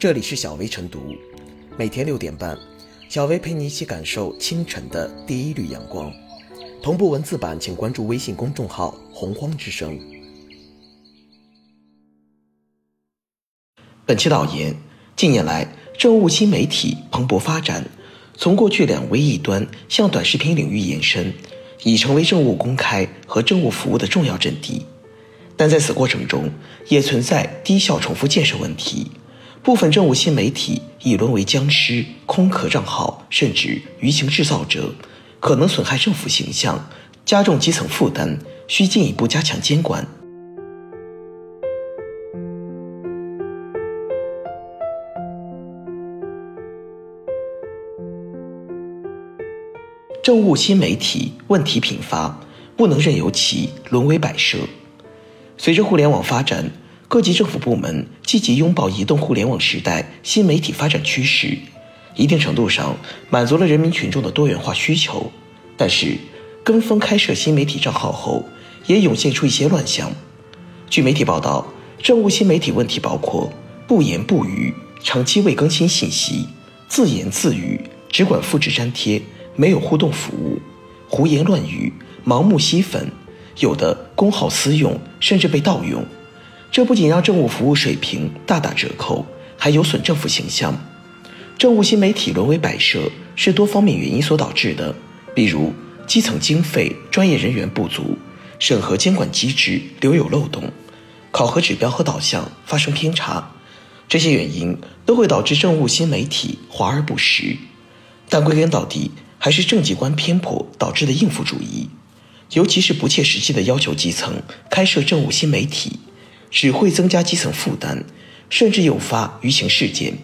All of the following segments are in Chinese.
这里是小薇晨读，每天六点半，小薇陪你一起感受清晨的第一缕阳光。同步文字版，请关注微信公众号“洪荒之声”。本期导言：近年来，政务新媒体蓬勃发展，从过去两微一端向短视频领域延伸，已成为政务公开和政务服务的重要阵地。但在此过程中，也存在低效重复建设问题。部分政务新媒体已沦为僵尸、空壳账号，甚至舆情制造者，可能损害政府形象，加重基层负担，需进一步加强监管。政务新媒体问题频发，不能任由其沦为摆设。随着互联网发展，各级政府部门积极拥抱移动互联网时代新媒体发展趋势，一定程度上满足了人民群众的多元化需求。但是，跟风开设新媒体账号后，也涌现出一些乱象。据媒体报道，政务新媒体问题包括不言不语、长期未更新信息、自言自语、只管复制粘贴、没有互动服务、胡言乱语、盲目吸粉。有的公号私用，甚至被盗用，这不仅让政务服务水平大打折扣，还有损政府形象。政务新媒体沦为摆设，是多方面原因所导致的，比如基层经费、专业人员不足，审核监管机制留有漏洞，考核指标和导向发生偏差，这些原因都会导致政务新媒体华而不实。但归根到底，还是政绩观偏颇导致的应付主义。尤其是不切实际的要求基层开设政务新媒体，只会增加基层负担，甚至诱发舆情事件。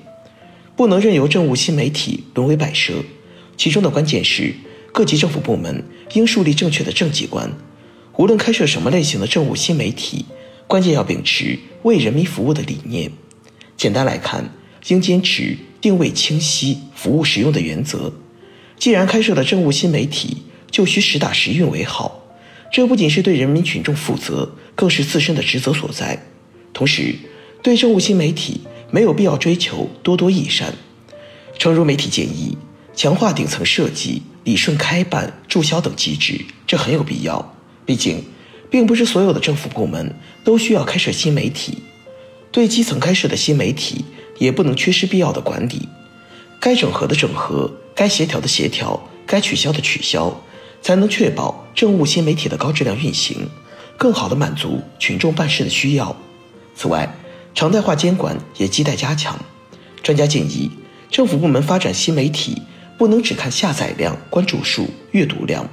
不能任由政务新媒体沦为摆设，其中的关键是各级政府部门应树立正确的政绩观。无论开设什么类型的政务新媒体，关键要秉持为人民服务的理念。简单来看，应坚持定位清晰、服务实用的原则。既然开设了政务新媒体，就需实打实运为好，这不仅是对人民群众负责，更是自身的职责所在。同时，对政务新媒体没有必要追求多多益善。诚如媒体建议，强化顶层设计、理顺开办、注销等机制，这很有必要。毕竟，并不是所有的政府部门都需要开设新媒体，对基层开设的新媒体也不能缺失必要的管理。该整合的整合，该协调的协调，该取消的取消。才能确保政务新媒体的高质量运行，更好地满足群众办事的需要。此外，常态化监管也亟待加强。专家建议，政府部门发展新媒体不能只看下载量、关注数、阅读量，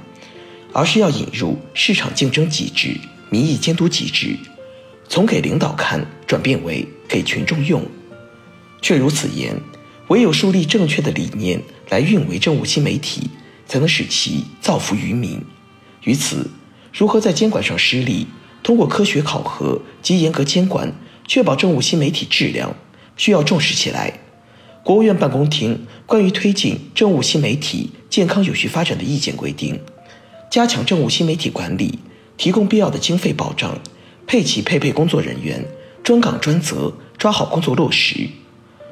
而是要引入市场竞争机制、民意监督机制，从给领导看转变为给群众用。确如此言，唯有树立正确的理念来运维政务新媒体。才能使其造福于民。于此，如何在监管上失力，通过科学考核及严格监管，确保政务新媒体质量，需要重视起来。国务院办公厅关于推进政务新媒体健康有序发展的意见规定，加强政务新媒体管理，提供必要的经费保障，配齐配备工作人员，专岗专责，抓好工作落实。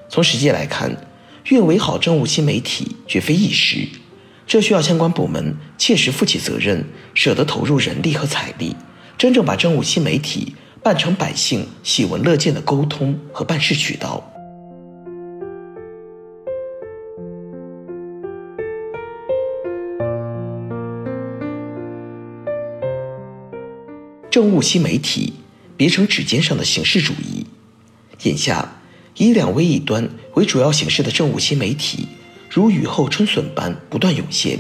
从实际来看，运维好政务新媒体绝非易事。这需要相关部门切实负起责任，舍得投入人力和财力，真正把政务新媒体办成百姓喜闻乐见的沟通和办事渠道。政务新媒体别成指尖上的形式主义。眼下，以两微一端为主要形式的政务新媒体。如雨后春笋般不断涌现，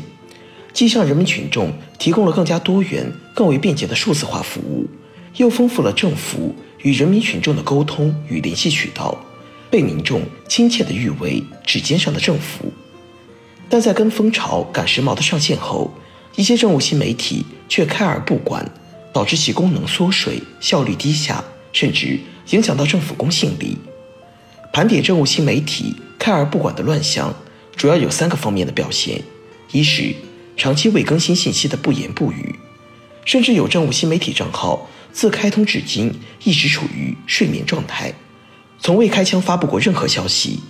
既向人民群众提供了更加多元、更为便捷的数字化服务，又丰富了政府与人民群众的沟通与联系渠道，被民众亲切地誉为“指尖上的政府”。但在跟风潮赶时髦的上线后，一些政务新媒体却开而不管，导致其功能缩水、效率低下，甚至影响到政府公信力。盘点政务新媒体开而不管的乱象。主要有三个方面的表现：一是长期未更新信息的不言不语，甚至有政务新媒体账号自开通至今一直处于睡眠状态，从未开枪发布过任何消息；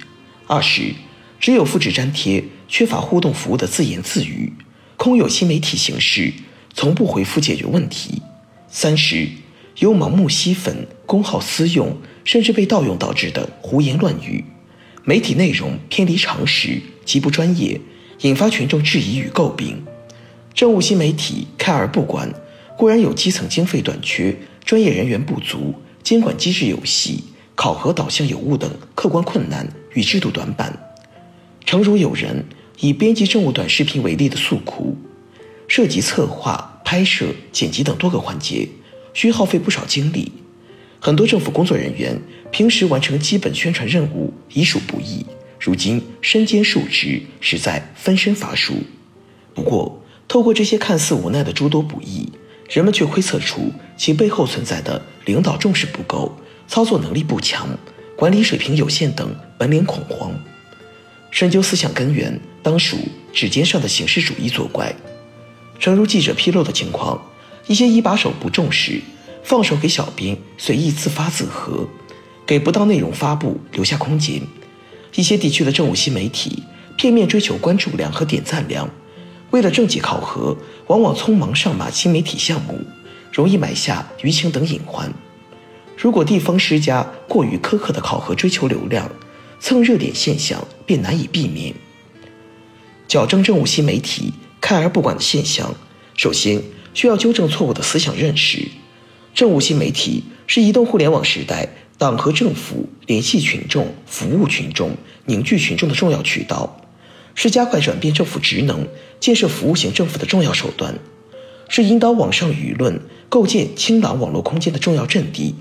二是只有复制粘贴，缺乏互动服务的自言自语，空有新媒体形式，从不回复解决问题；三是由盲目吸粉、公号私用，甚至被盗用导致的胡言乱语，媒体内容偏离常识，极不专业，引发群众质疑与诟病。政务新媒体开而不管，固然有基层经费短缺、专业人员不足、监管机制有隙、考核导向有误等客观困难与制度短板。诚如有人以编辑政务短视频为例的诉苦，涉及策划、拍摄、剪辑等多个环节，需耗费不少精力。很多政府工作人员平时完成基本宣传任务已属不易，如今身兼数职，实在分身乏术。不过，透过这些看似无奈的诸多不易，人们却窥测出其背后存在的领导重视不够、操作能力不强、管理水平有限等本领恐慌。深究思想根源，当属指尖上的形式主义作怪。诚如记者披露的情况，一些一把手不重视，放手给小编随意自发自合，给不到内容发布留下空间；一些地区的政务新媒体片面追求关注量和点赞量。为了政绩考核，往往匆忙上马新媒体项目，容易埋下舆情等隐患。如果地方施加过于苛刻的考核，追求流量、蹭热点现象，便难以避免。矫正政务新媒体看而不管的现象，首先需要纠正错误的思想认识：政务新媒体是移动互联网时代党和政府联系群众、服务群众、凝聚群众的重要渠道。是加快转变政府职能、建设服务型政府的重要手段，是引导网上舆论、构建清朗网络空间的重要阵地，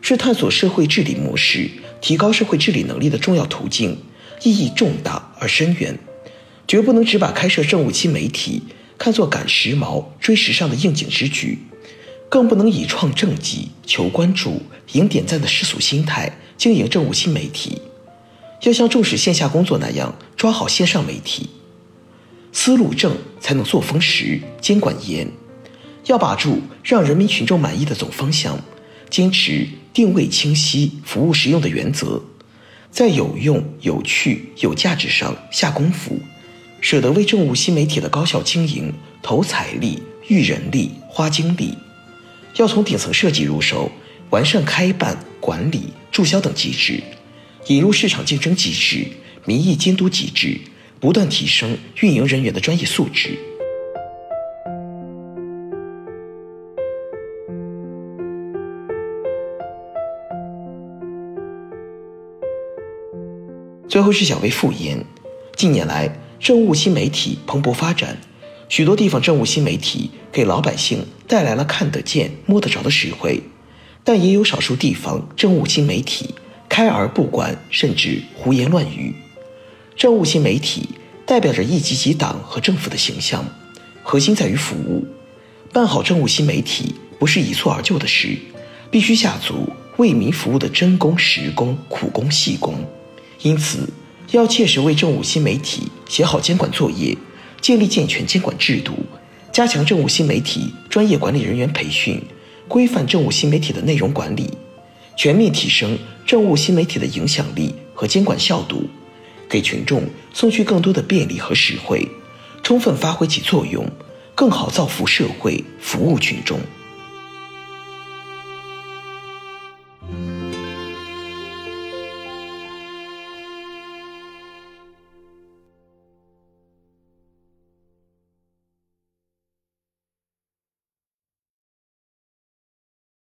是探索社会治理模式、提高社会治理能力的重要途径，意义重大而深远。绝不能只把开设政务新媒体看作赶时髦、追时尚的应景之举，更不能以创政绩、求关注、赢点赞的世俗心态经营政务新媒体。要像重视线下工作那样抓好线上媒体，思路正才能作风实，监管严。要把住让人民群众满意的总方向，坚持定位清晰、服务实用的原则，在有用、有趣、有价值上下功夫，舍得为政务新媒体的高效经营投财力、育人力、花精力。要从顶层设计入手，完善开办、管理、注销等机制。引入市场竞争机制、民意监督机制，不断提升运营人员的专业素质。最后是小微复言，近年来政务新媒体蓬勃发展，许多地方政务新媒体给老百姓带来了看得见、摸得着的实惠，但也有少数地方政务新媒体。开而不管，甚至胡言乱语。政务新媒体代表着一级级党和政府的形象，核心在于服务。办好政务新媒体不是一蹴而就的事，必须下足为民服务的真功实功、苦功细功。因此，要切实为政务新媒体写好监管作业，建立健全监管制度，加强政务新媒体专业管理人员培训，规范政务新媒体的内容管理。全面提升政务新媒体的影响力和监管效度，给群众送去更多的便利和实惠，充分发挥其作用，更好造福社会、服务群众。